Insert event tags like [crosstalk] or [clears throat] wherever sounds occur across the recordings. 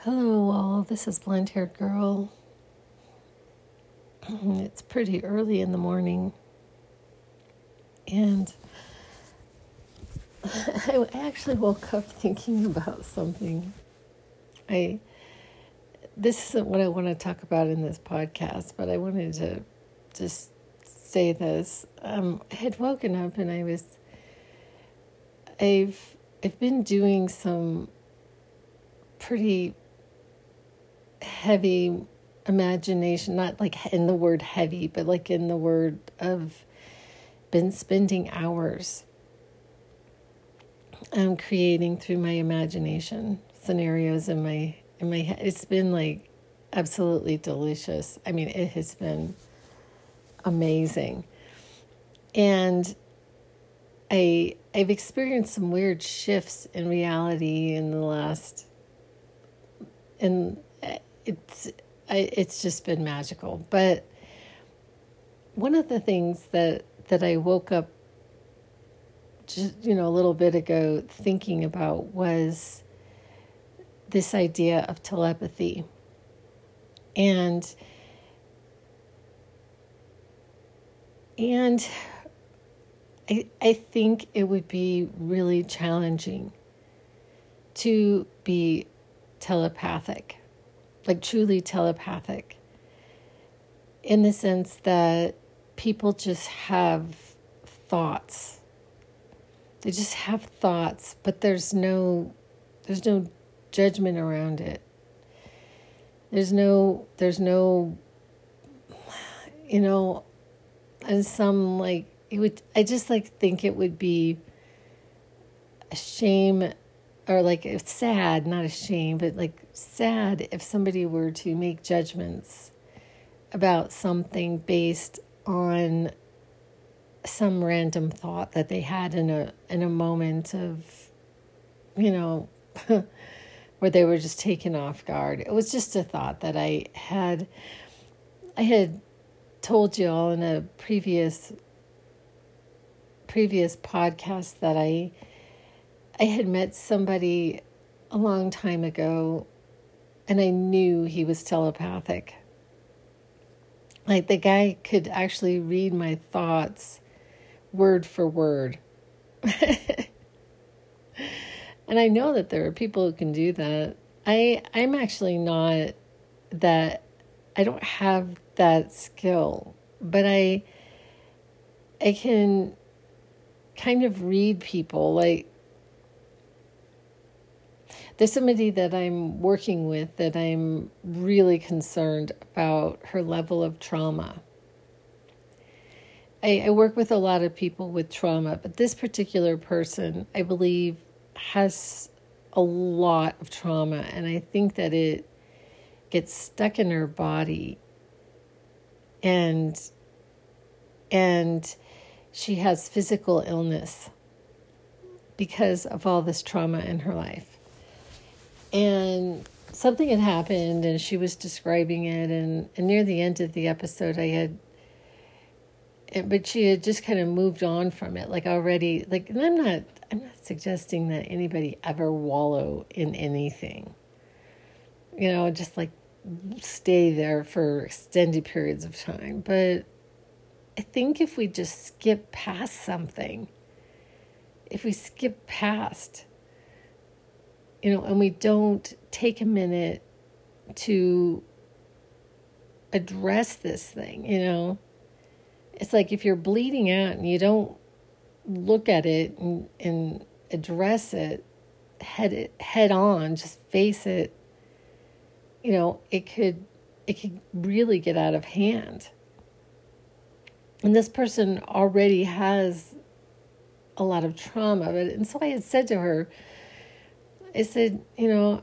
Hello, all. This is Blonde Haired Girl. [clears throat] It's pretty early in the morning, and [laughs] I actually woke up thinking about something. I this isn't what I want to talk about in this podcast, but I wanted to just say this. Um, I had woken up and I was I've I've been doing some pretty heavy imagination, not like in the word heavy, but like in the word of been spending hours um, creating through my imagination scenarios in my in my head. It's been like absolutely delicious. I mean, it has been amazing. And I I've experienced some weird shifts in reality in the last and it's it's just been magical. But one of the things that that I woke up just you know a little bit ago thinking about was this idea of telepathy and and I, I think it would be really challenging to be telepathic like truly telepathic in the sense that people just have thoughts. They just have thoughts but there's no there's no judgment around it. There's no there's no you know and some like it would i just like think it would be a shame or like it's sad, not a shame, but like sad if somebody were to make judgments about something based on some random thought that they had in a in a moment of you know [laughs] where they were just taken off guard. It was just a thought that I had I had told you all in a previous previous podcast that I I had met somebody a long time ago and I knew he was telepathic. Like the guy could actually read my thoughts word for word. [laughs] and I know that there are people who can do that. I I'm actually not that I don't have that skill, but I I can kind of read people like there's somebody that I'm working with that I'm really concerned about her level of trauma. I, I work with a lot of people with trauma, but this particular person, I believe, has a lot of trauma, and I think that it gets stuck in her body and and she has physical illness because of all this trauma in her life and something had happened and she was describing it and, and near the end of the episode i had but she had just kind of moved on from it like already like and i'm not i'm not suggesting that anybody ever wallow in anything. You know just like stay there for extended periods of time but i think if we just skip past something if we skip past you know, and we don't take a minute to address this thing, you know. It's like if you're bleeding out and you don't look at it and, and address it head it head on, just face it, you know, it could it could really get out of hand. And this person already has a lot of trauma, but and so I had said to her, I said, you know,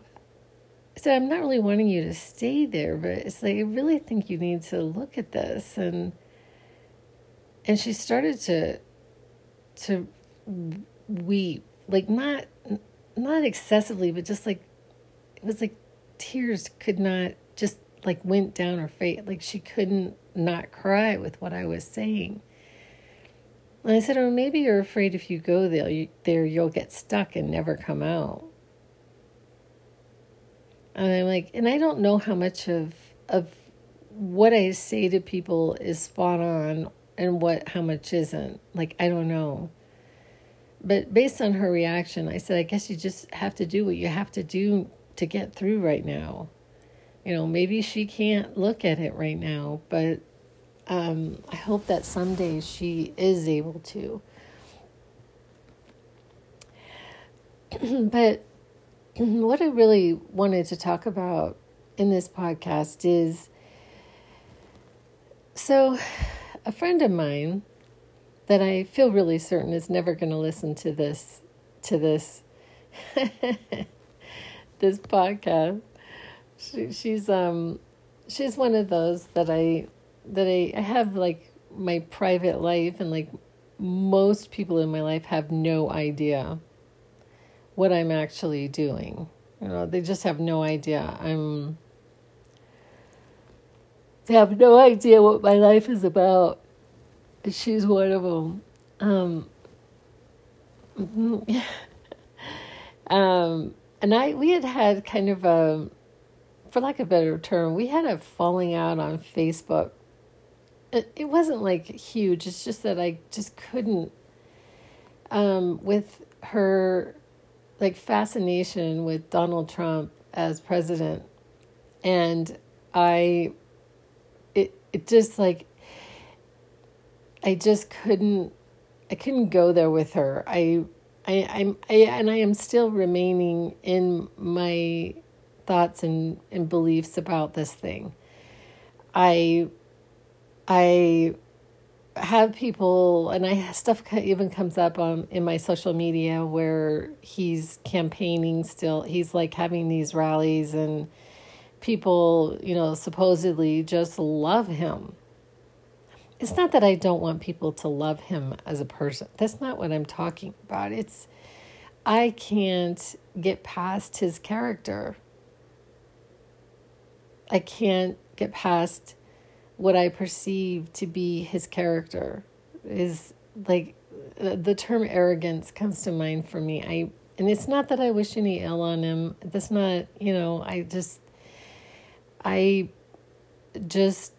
I said, I'm not really wanting you to stay there, but it's like, I really think you need to look at this. And, and she started to, to weep, like not, not excessively, but just like, it was like tears could not just like went down her face. Like she couldn't not cry with what I was saying. And I said, oh, maybe you're afraid if you go there, you, there you'll get stuck and never come out. And I'm like, and I don't know how much of of what I say to people is spot on and what how much isn't. Like I don't know. But based on her reaction, I said, I guess you just have to do what you have to do to get through right now. You know, maybe she can't look at it right now, but um, I hope that someday she is able to. [clears throat] but what I really wanted to talk about in this podcast is so a friend of mine that I feel really certain is never going to listen to this to this [laughs] this podcast. She, she's um she's one of those that I that I, I have like my private life and like most people in my life have no idea what I'm actually doing. You know, they just have no idea. I'm they have no idea what my life is about. She's one of them. Um, [laughs] um, and I, we had had kind of a, for lack of a better term, we had a falling out on Facebook. It, it wasn't like huge. It's just that I just couldn't, um, with her, like fascination with Donald Trump as president, and I it it just like I just couldn't I couldn't go there with her. I I I'm I and I am still remaining in my thoughts and, and beliefs about this thing. I I have people and I stuff even comes up on in my social media where he's campaigning still. He's like having these rallies and people, you know, supposedly just love him. It's not that I don't want people to love him as a person. That's not what I'm talking about. It's I can't get past his character. I can't get past what I perceive to be his character. Is like uh, the term arrogance comes to mind for me. I and it's not that I wish any ill on him. That's not, you know, I just I just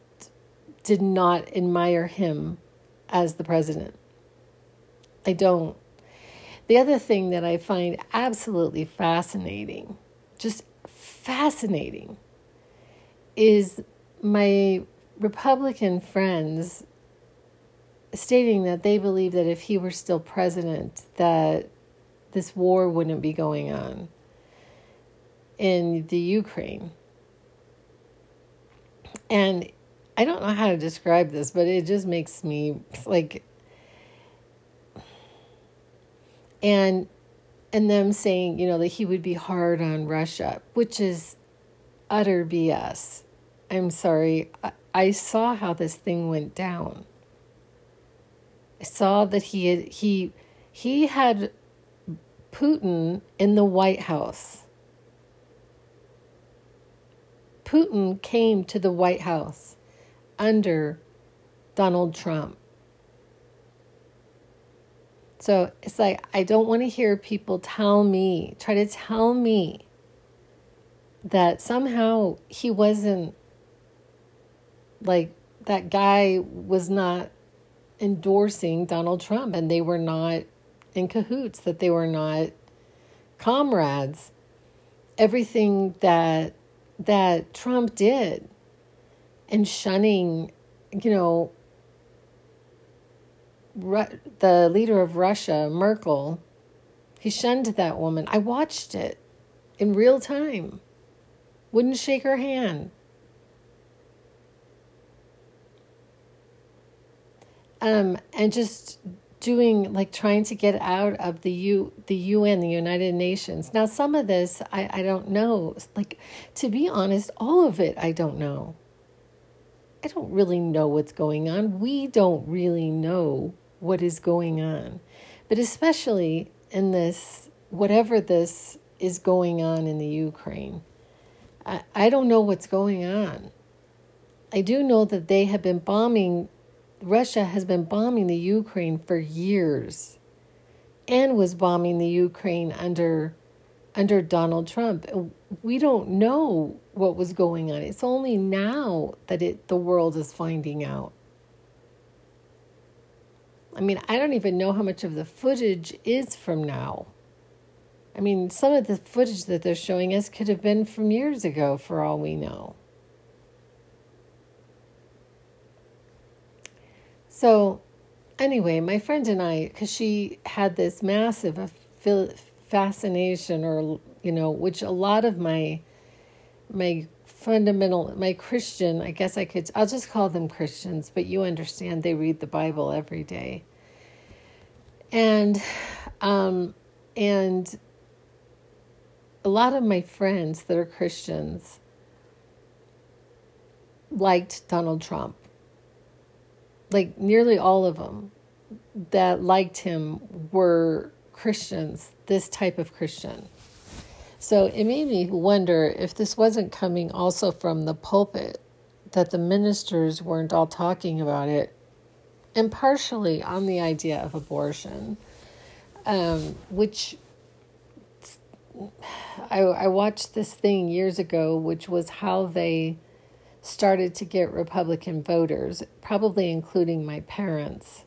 did not admire him as the president. I don't. The other thing that I find absolutely fascinating, just fascinating, is my Republican friends stating that they believe that if he were still president, that this war wouldn't be going on in the Ukraine. And I don't know how to describe this, but it just makes me like and and them saying, you know, that he would be hard on Russia, which is utter BS. I'm sorry. I, saw how this thing went down. I saw that he had he he had Putin in the White House Putin came to the White House under Donald Trump. So it's like, I don't want to hear people tell me, try to tell me that somehow he wasn't like that guy was not endorsing Donald Trump and they were not in cahoots, that they were not comrades. Everything that that Trump did and shunning, you know, Ru- the leader of Russia, Merkel, he shunned that woman. I watched it in real time. Wouldn't shake her hand. Um, and just doing like trying to get out of the U the UN, the United Nations. Now some of this I, I don't know. Like to be honest, all of it I don't know. I don't really know what's going on. We don't really know what is going on. But especially in this whatever this is going on in the Ukraine. I, I don't know what's going on. I do know that they have been bombing Russia has been bombing the Ukraine for years and was bombing the Ukraine under under Donald Trump. We don't know what was going on. It's only now that it the world is finding out. I mean, I don't even know how much of the footage is from now. I mean, some of the footage that they're showing us could have been from years ago for all we know. So, anyway, my friend and I, because she had this massive fascination, or, you know, which a lot of my, my fundamental, my Christian, I guess I could, I'll just call them Christians, but you understand they read the Bible every day. And, um, and a lot of my friends that are Christians liked Donald Trump like nearly all of them that liked him were Christians, this type of Christian. So it made me wonder if this wasn't coming also from the pulpit, that the ministers weren't all talking about it, and partially on the idea of abortion, um, which I, I watched this thing years ago, which was how they started to get Republican voters, probably including my parents.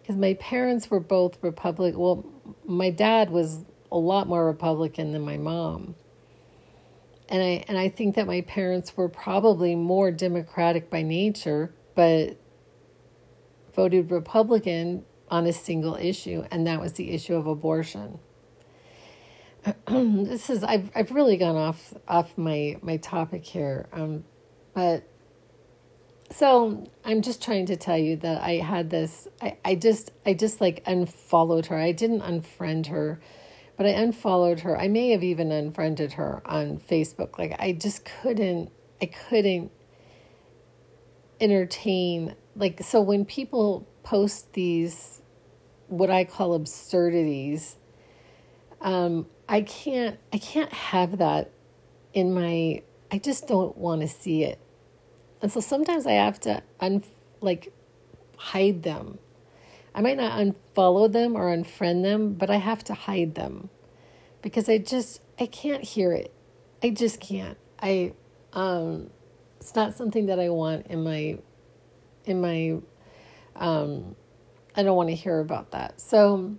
Because my parents were both Republican. Well, my dad was a lot more Republican than my mom. And I and I think that my parents were probably more democratic by nature, but voted Republican on a single issue, and that was the issue of abortion. [clears throat] this is I've I've really gone off off my my topic here, um, but so I'm just trying to tell you that I had this. I I just I just like unfollowed her. I didn't unfriend her, but I unfollowed her. I may have even unfriended her on Facebook. Like I just couldn't. I couldn't entertain like so when people post these what I call absurdities um, I can't I can't have that in my I just don't want to see it. And so sometimes I have to un like hide them. I might not unfollow them or unfriend them, but I have to hide them because I just I can't hear it. I just can't. I um it's not something that I want in my in my um I don't want to hear about that. So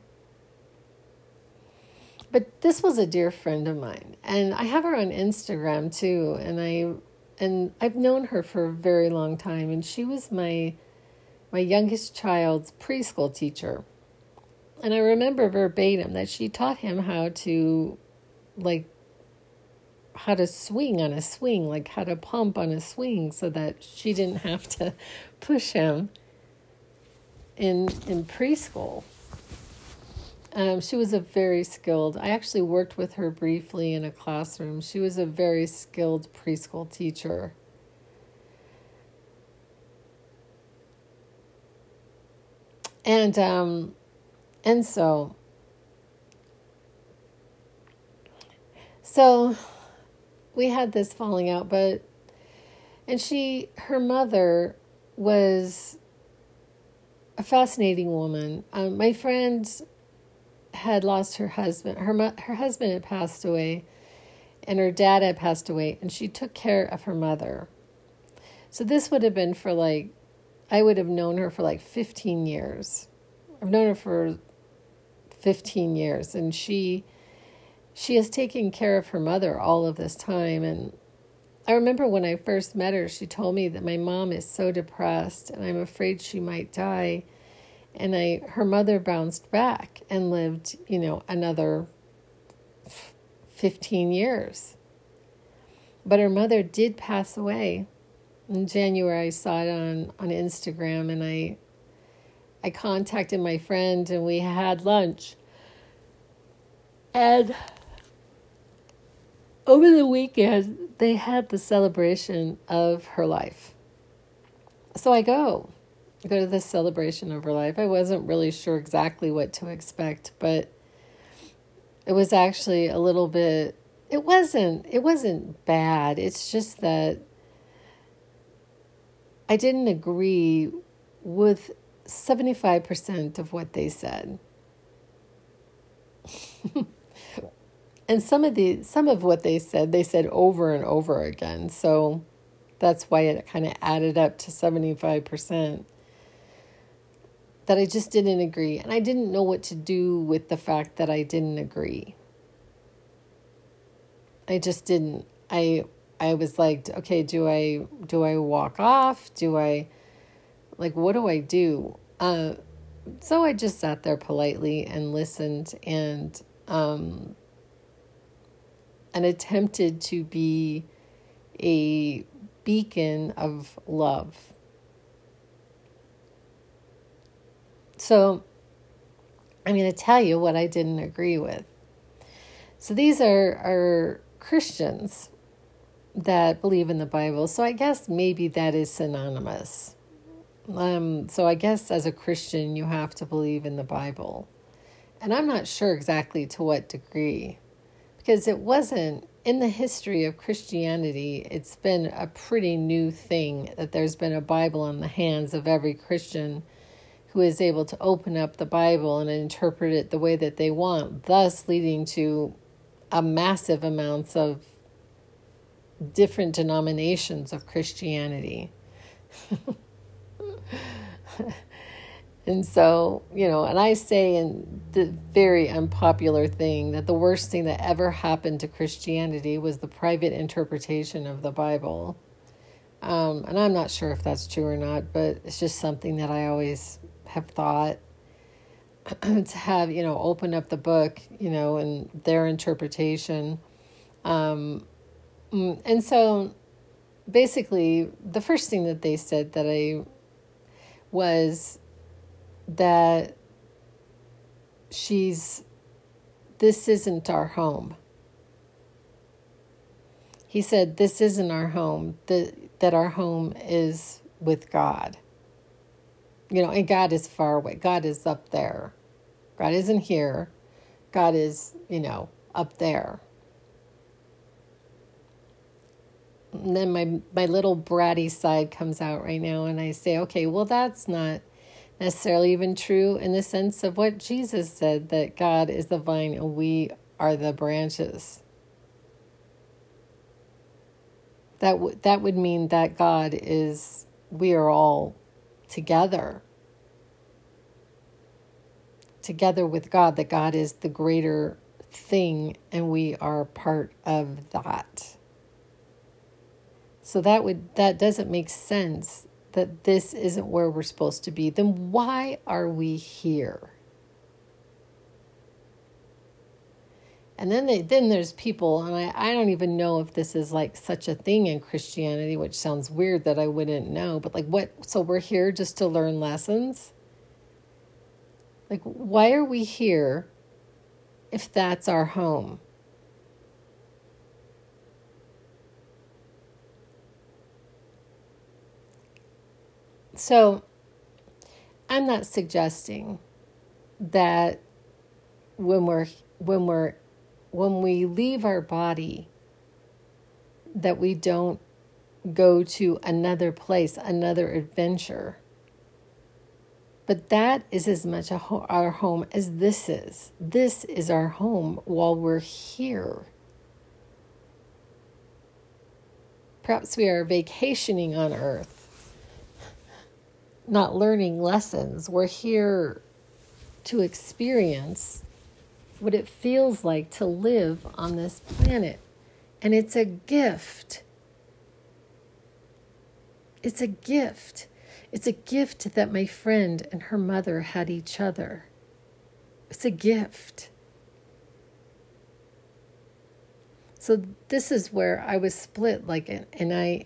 but this was a dear friend of mine, and I have her on Instagram too, and I and I've known her for a very long time, and she was my my youngest child's preschool teacher. And I remember verbatim that she taught him how to like how to swing on a swing, like how to pump on a swing so that she didn't have to push him in in preschool. Um, she was a very skilled. I actually worked with her briefly in a classroom. She was a very skilled preschool teacher. And um, and so so we had this falling out, but and she her mother was a fascinating woman. Um, my friend had lost her husband. Her her husband had passed away, and her dad had passed away, and she took care of her mother. So this would have been for like, I would have known her for like fifteen years. I've known her for fifteen years, and she she has taken care of her mother all of this time and I remember when I first met her, she told me that my mom is so depressed and I'm afraid she might die and I her mother bounced back and lived, you know, another 15 years. But her mother did pass away. In January I saw it on on Instagram and I I contacted my friend and we had lunch. And over the weekend they had the celebration of her life. So I go go to this celebration of her life. I wasn't really sure exactly what to expect, but it was actually a little bit it wasn't it wasn't bad. It's just that I didn't agree with 75% of what they said. [laughs] and some of the some of what they said they said over and over again so that's why it kind of added up to 75% that I just didn't agree. And I didn't know what to do with the fact that I didn't agree. I just didn't. I I was like okay do I do I walk off? Do I like what do I do? Uh so I just sat there politely and listened and um and attempted to be a beacon of love. So I'm going to tell you what I didn't agree with. So these are, are Christians that believe in the Bible. So I guess maybe that is synonymous. Um, so I guess as a Christian, you have to believe in the Bible. And I'm not sure exactly to what degree because it wasn't in the history of Christianity, it's been a pretty new thing that there's been a Bible in the hands of every Christian who is able to open up the Bible and interpret it the way that they want, thus leading to a massive amounts of different denominations of Christianity. [laughs] And so, you know, and I say in the very unpopular thing that the worst thing that ever happened to Christianity was the private interpretation of the Bible. Um, and I'm not sure if that's true or not, but it's just something that I always have thought [clears throat] to have, you know, open up the book, you know, and their interpretation. Um, mm, and so basically, the first thing that they said that I was that she's, this isn't our home. He said, This isn't our home, that, that our home is with God. You know, and God is far away. God is up there. God isn't here. God is, you know, up there. And then my my little bratty side comes out right now and I say, okay, well that's not necessarily even true in the sense of what Jesus said that God is the vine and we are the branches. That w- that would mean that God is we are all together. Together with God, that God is the greater thing and we are part of that. So that would that doesn't make sense that this isn't where we're supposed to be, then why are we here? And then they, then there's people, and I, I don't even know if this is like such a thing in Christianity, which sounds weird that I wouldn't know, but like what so we're here just to learn lessons? Like why are we here if that's our home? So I'm not suggesting that when we're when we're when we leave our body that we don't go to another place, another adventure. But that is as much ho- our home as this is. This is our home while we're here. Perhaps we are vacationing on earth not learning lessons. We're here to experience what it feels like to live on this planet. And it's a gift. It's a gift. It's a gift that my friend and her mother had each other. It's a gift. So this is where I was split like and I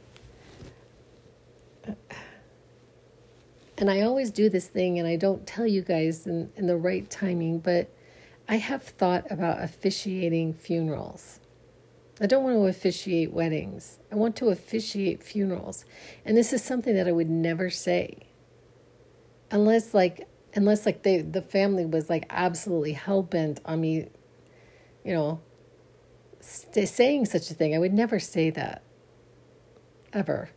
and I always do this thing and I don't tell you guys in, in the right timing, but I have thought about officiating funerals. I don't want to officiate weddings. I want to officiate funerals. And this is something that I would never say. Unless like unless like they the family was like absolutely hell bent on me, you know, st- saying such a thing. I would never say that. Ever.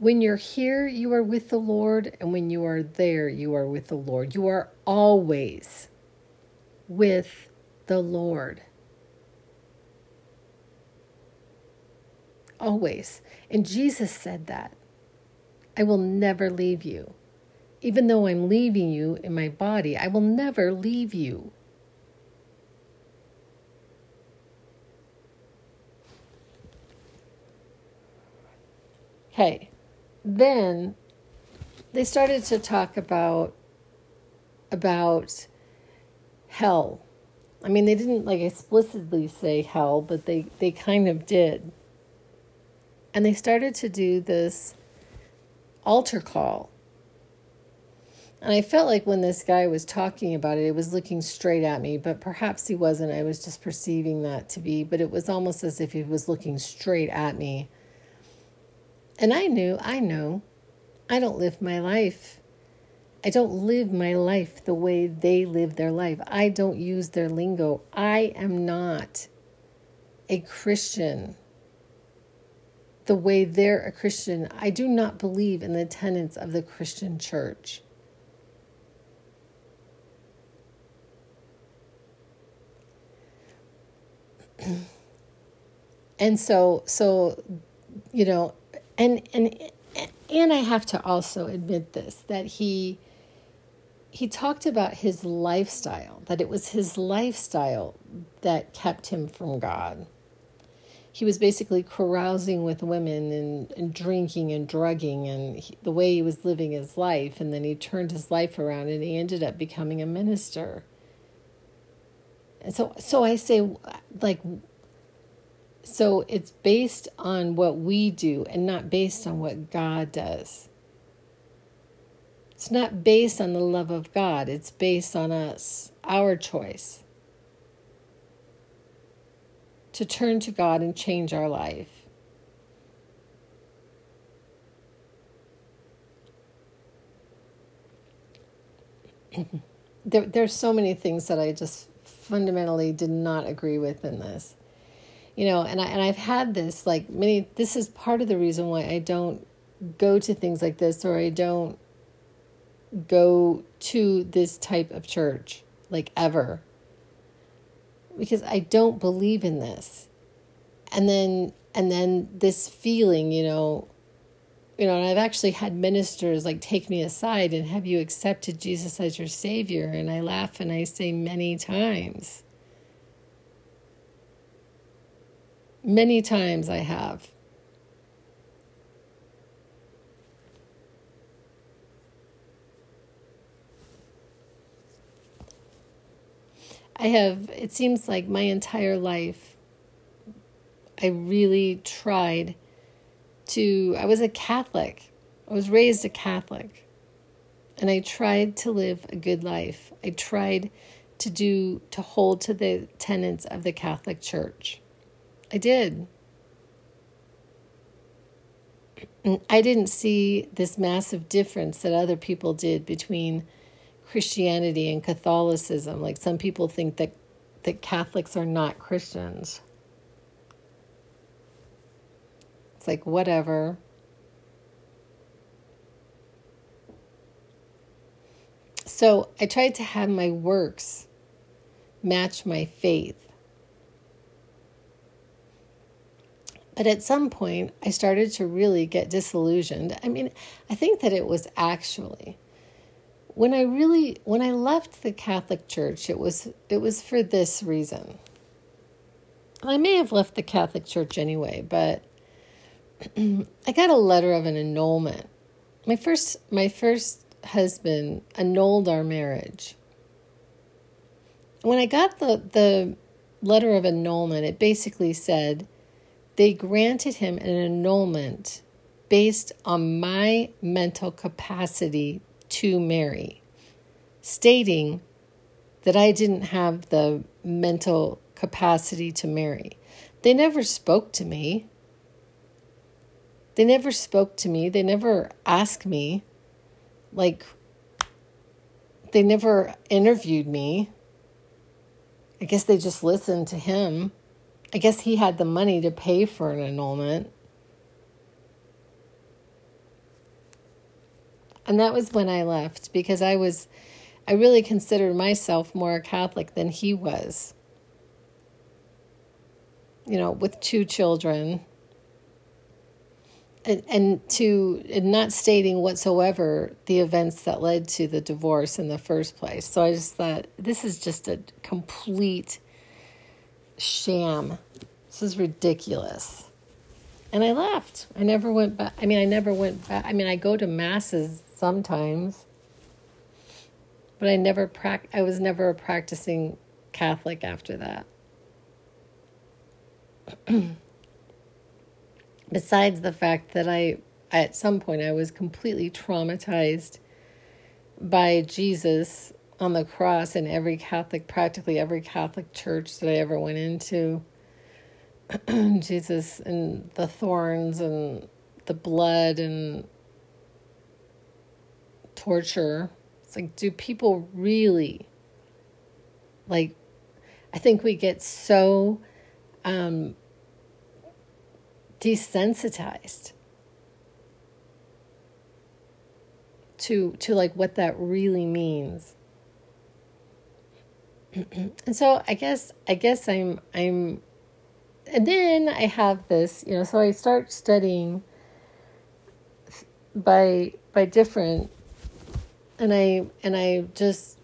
When you're here, you are with the Lord, and when you are there, you are with the Lord. You are always with the Lord. Always. And Jesus said that. I will never leave you. Even though I'm leaving you in my body, I will never leave you. Okay, then they started to talk about about hell. I mean, they didn't like explicitly say hell, but they they kind of did. And they started to do this altar call. And I felt like when this guy was talking about it, it was looking straight at me, but perhaps he wasn't. I was just perceiving that to be, but it was almost as if he was looking straight at me. And I knew, I know, I don't live my life. I don't live my life the way they live their life. I don't use their lingo. I am not a Christian the way they're a Christian. I do not believe in the tenets of the Christian church. [clears throat] and so so you know and and and I have to also admit this that he he talked about his lifestyle that it was his lifestyle that kept him from God. He was basically carousing with women and, and drinking and drugging and he, the way he was living his life and then he turned his life around and he ended up becoming a minister. And so so i say like so it's based on what we do and not based on what god does it's not based on the love of god it's based on us our choice to turn to God and change our life. [clears throat] there, there's so many things that I just fundamentally did not agree with in this. You know, and I and I've had this like many this is part of the reason why I don't go to things like this or I don't go to this type of church like ever because I don't believe in this. And then and then this feeling, you know, you know, and I've actually had ministers like take me aside and have you accepted Jesus as your savior? And I laugh and I say many times. Many times I have. I have, it seems like my entire life, I really tried to, I was a Catholic. I was raised a Catholic. And I tried to live a good life. I tried to do, to hold to the tenets of the Catholic Church. I did. I didn't see this massive difference that other people did between Christianity and Catholicism. Like some people think that that Catholics are not Christians. It's like whatever. So I tried to have my works match my faith. But at some point, I started to really get disillusioned. I mean, I think that it was actually when I really when I left the Catholic Church, it was it was for this reason. I may have left the Catholic Church anyway, but [clears throat] I got a letter of an annulment. My first my first husband annulled our marriage. When I got the the letter of annulment, it basically said they granted him an annulment based on my mental capacity to marry, stating that I didn't have the mental capacity to marry. They never spoke to me. They never spoke to me. They never asked me. Like, they never interviewed me. I guess they just listened to him. I guess he had the money to pay for an annulment. And that was when I left because I was, I really considered myself more a Catholic than he was. you know, with two children, and, and to and not stating whatsoever the events that led to the divorce in the first place. So I just thought this is just a complete sham. This is ridiculous. And I left. I never went back. I mean, I never went back. I mean, I go to masses sometimes, but I never prac. I was never a practicing Catholic after that. [clears throat] Besides the fact that I, at some point, I was completely traumatized by Jesus on the cross in every Catholic, practically every Catholic church that I ever went into. [clears throat] Jesus and the thorns and the blood and torture. It's like, do people really like? I think we get so um, desensitized to to like what that really means. And so I guess I guess I'm I'm and then I have this, you know, so I start studying by by different and I and I just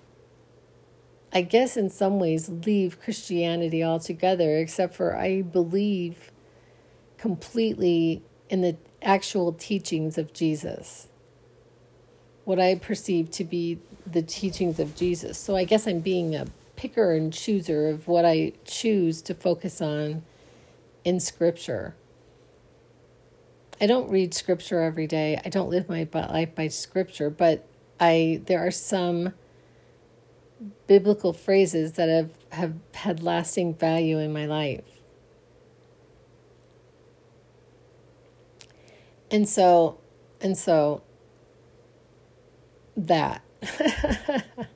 I guess in some ways leave Christianity altogether except for I believe completely in the actual teachings of Jesus. What I perceive to be the teachings of Jesus. So I guess I'm being a picker and chooser of what I choose to focus on in Scripture. I don't read Scripture every day. I don't live my life by Scripture, but I there are some biblical phrases that have, have had lasting value in my life. And so, and so that. [laughs]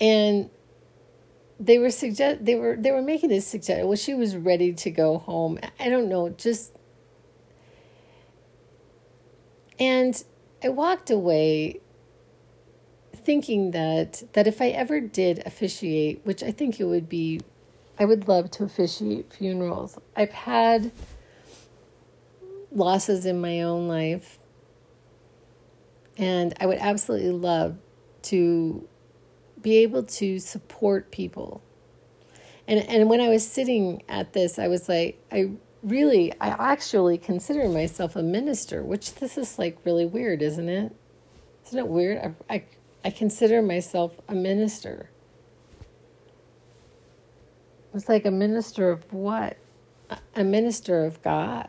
and they were suggest they were they were making this suggestion. Well, she was ready to go home. I don't know, just and I walked away thinking that that if I ever did officiate, which I think it would be I would love to officiate funerals. I've had losses in my own life, and I would absolutely love to be able to support people. And and when I was sitting at this, I was like, I really, I actually consider myself a minister, which this is like really weird, isn't it? Isn't it weird? I, I, I consider myself a minister. It's like a minister of what? A minister of God.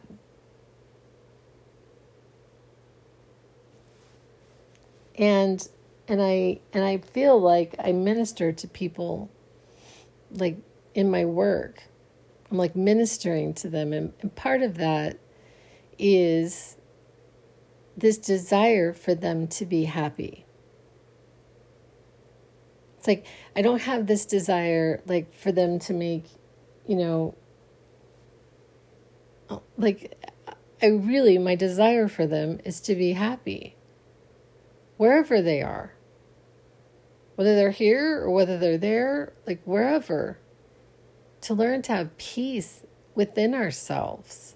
And and I and I feel like I minister to people like in my work. I'm like ministering to them and, and part of that is this desire for them to be happy. It's like I don't have this desire like for them to make, you know, like I really my desire for them is to be happy wherever they are. Whether they're here or whether they're there, like wherever. To learn to have peace within ourselves.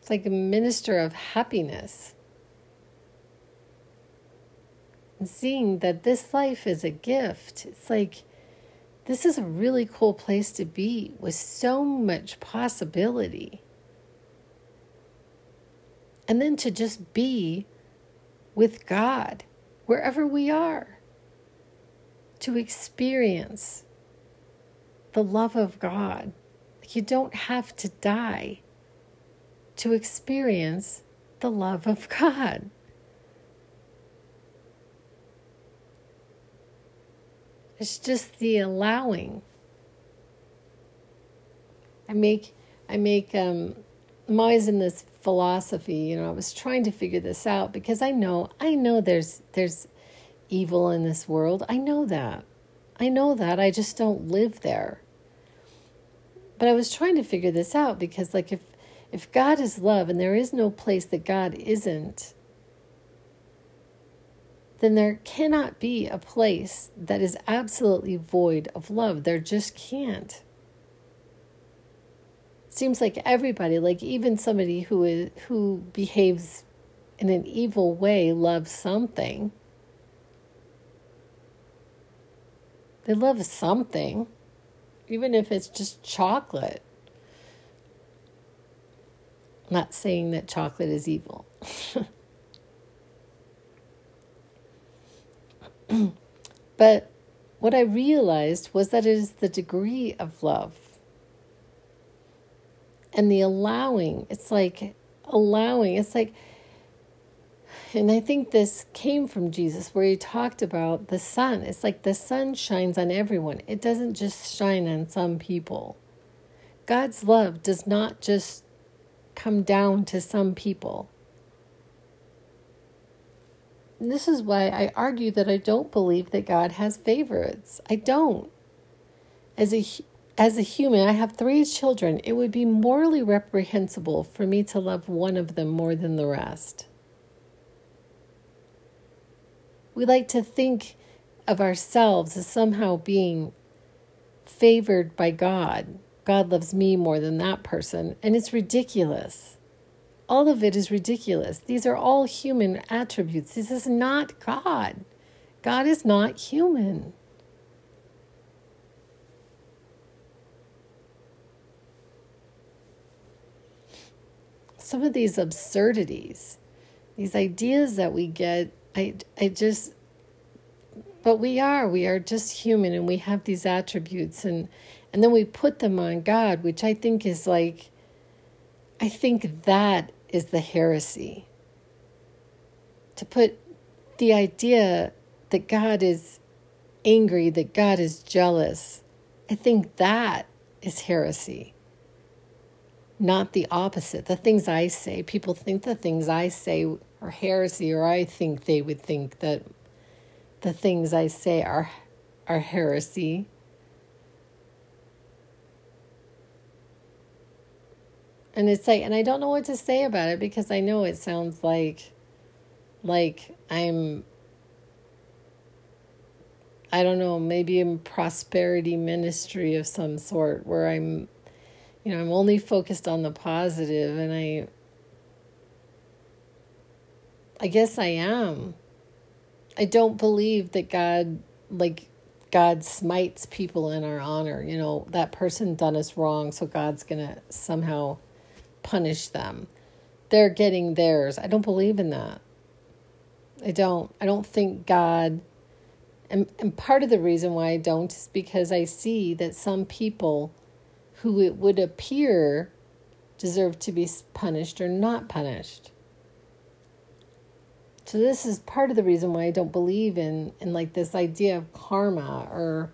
It's like a minister of happiness and seeing that this life is a gift. It's like this is a really cool place to be with so much possibility. And then to just be with God wherever we are, to experience the love of God. You don't have to die to experience the love of God. It's just the allowing. I make, I make, um, I'm always in this philosophy, you know, I was trying to figure this out because I know, I know there's, there's evil in this world. I know that. I know that. I just don't live there. But I was trying to figure this out because, like, if, if God is love and there is no place that God isn't, then there cannot be a place that is absolutely void of love. There just can't. Seems like everybody, like even somebody who is who behaves in an evil way loves something. They love something, even if it's just chocolate. I'm not saying that chocolate is evil. [laughs] but what I realized was that it is the degree of love and the allowing. It's like allowing. It's like, and I think this came from Jesus where he talked about the sun. It's like the sun shines on everyone, it doesn't just shine on some people. God's love does not just come down to some people. And this is why I argue that I don't believe that God has favorites. I don't. As a as a human, I have three children. It would be morally reprehensible for me to love one of them more than the rest. We like to think of ourselves as somehow being favored by God. God loves me more than that person, and it's ridiculous. All of it is ridiculous. These are all human attributes. This is not God. God is not human. Some of these absurdities, these ideas that we get, I, I just, but we are, we are just human and we have these attributes and, and then we put them on God, which I think is like, I think that is the heresy. To put the idea that God is angry, that God is jealous, I think that is heresy. Not the opposite. The things I say, people think the things I say are heresy, or I think they would think that the things I say are, are heresy. and it's like and i don't know what to say about it because i know it sounds like like i'm i don't know maybe a prosperity ministry of some sort where i'm you know i'm only focused on the positive and i i guess i am i don't believe that god like God smites people in our honor. You know, that person done us wrong, so God's going to somehow punish them. They're getting theirs. I don't believe in that. I don't. I don't think God. And, and part of the reason why I don't is because I see that some people who it would appear deserve to be punished or not punished. So this is part of the reason why I don't believe in in like this idea of karma or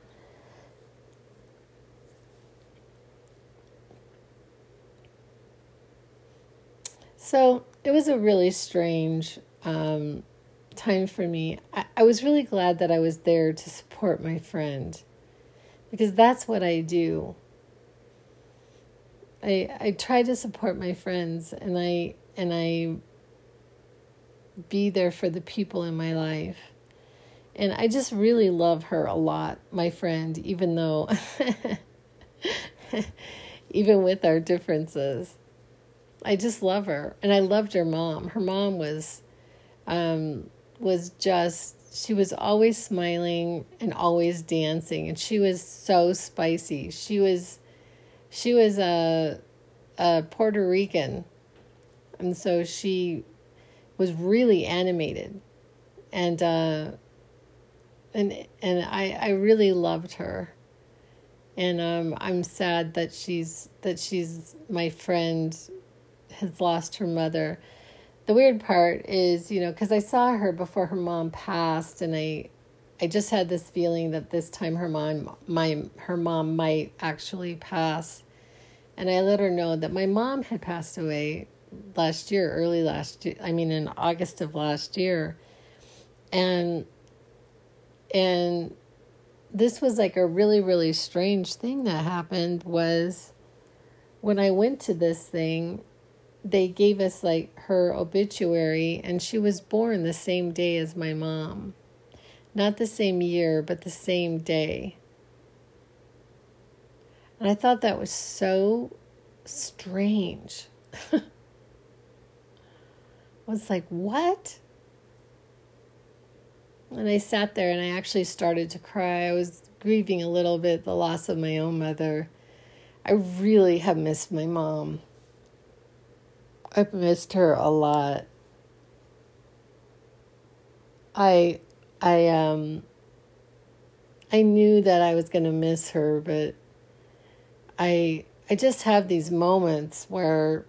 So it was a really strange um, time for me. I, I was really glad that I was there to support my friend because that's what I do. I I try to support my friends and I and I be there for the people in my life. And I just really love her a lot, my friend, even though [laughs] even with our differences. I just love her, and I loved her mom. Her mom was, um, was just she was always smiling and always dancing, and she was so spicy. She was, she was a, a Puerto Rican, and so she was really animated, and uh, and and I I really loved her. And um, I'm sad that she's that she's my friend has lost her mother. The weird part is, you know, because I saw her before her mom passed, and I, I just had this feeling that this time her mom, my her mom might actually pass, and I let her know that my mom had passed away last year, early last year. I mean, in August of last year, and and this was like a really really strange thing that happened was when I went to this thing they gave us like her obituary, and she was born the same day as my mom. not the same year, but the same day. And I thought that was so strange. [laughs] I was like, what? And I sat there and I actually started to cry. I was grieving a little bit the loss of my own mother. I really have missed my mom. I've missed her a lot. I I um I knew that I was going to miss her, but I I just have these moments where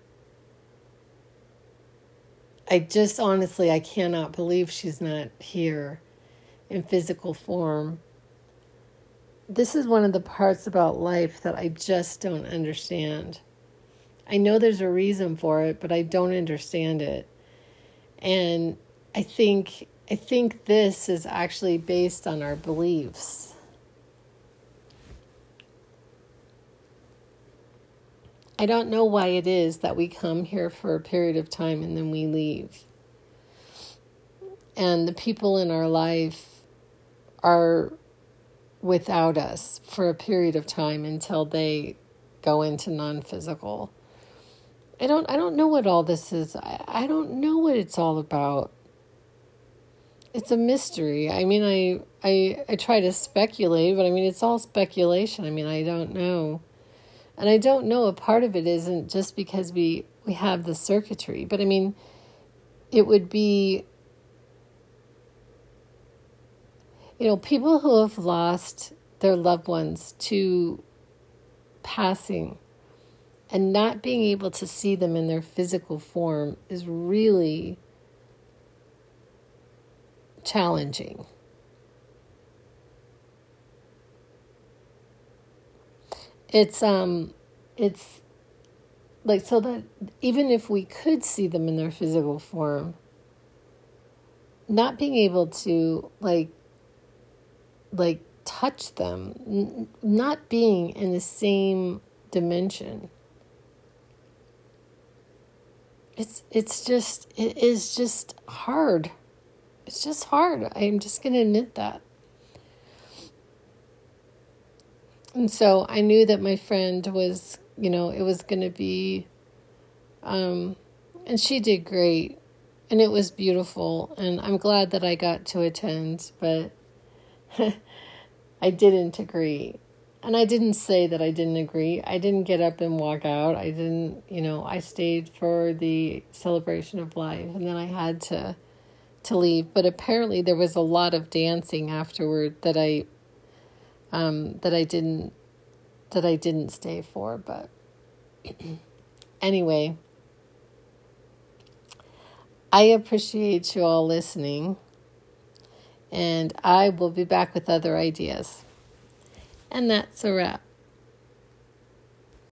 I just honestly I cannot believe she's not here in physical form. This is one of the parts about life that I just don't understand. I know there's a reason for it, but I don't understand it. And I think I think this is actually based on our beliefs. I don't know why it is that we come here for a period of time and then we leave. And the people in our life are without us for a period of time until they go into non-physical. I don't I don't know what all this is. I, I don't know what it's all about it's a mystery. I mean, I, I I try to speculate, but I mean, it's all speculation. I mean, I don't know, and I don't know. A part of it isn't just because we we have the circuitry, but I mean, it would be. You know, people who have lost their loved ones to passing and not being able to see them in their physical form is really challenging. It's um it's like so that even if we could see them in their physical form, not being able to like like touch them, n- not being in the same dimension. It's it's just it is just hard it's just hard. I'm just going to admit that. And so I knew that my friend was, you know, it was going to be, um, and she did great. And it was beautiful. And I'm glad that I got to attend, but [laughs] I didn't agree. And I didn't say that I didn't agree. I didn't get up and walk out. I didn't, you know, I stayed for the celebration of life. And then I had to to leave, but apparently there was a lot of dancing afterward that I um, that I didn't that I didn't stay for. But [clears throat] anyway, I appreciate you all listening, and I will be back with other ideas. And that's a wrap.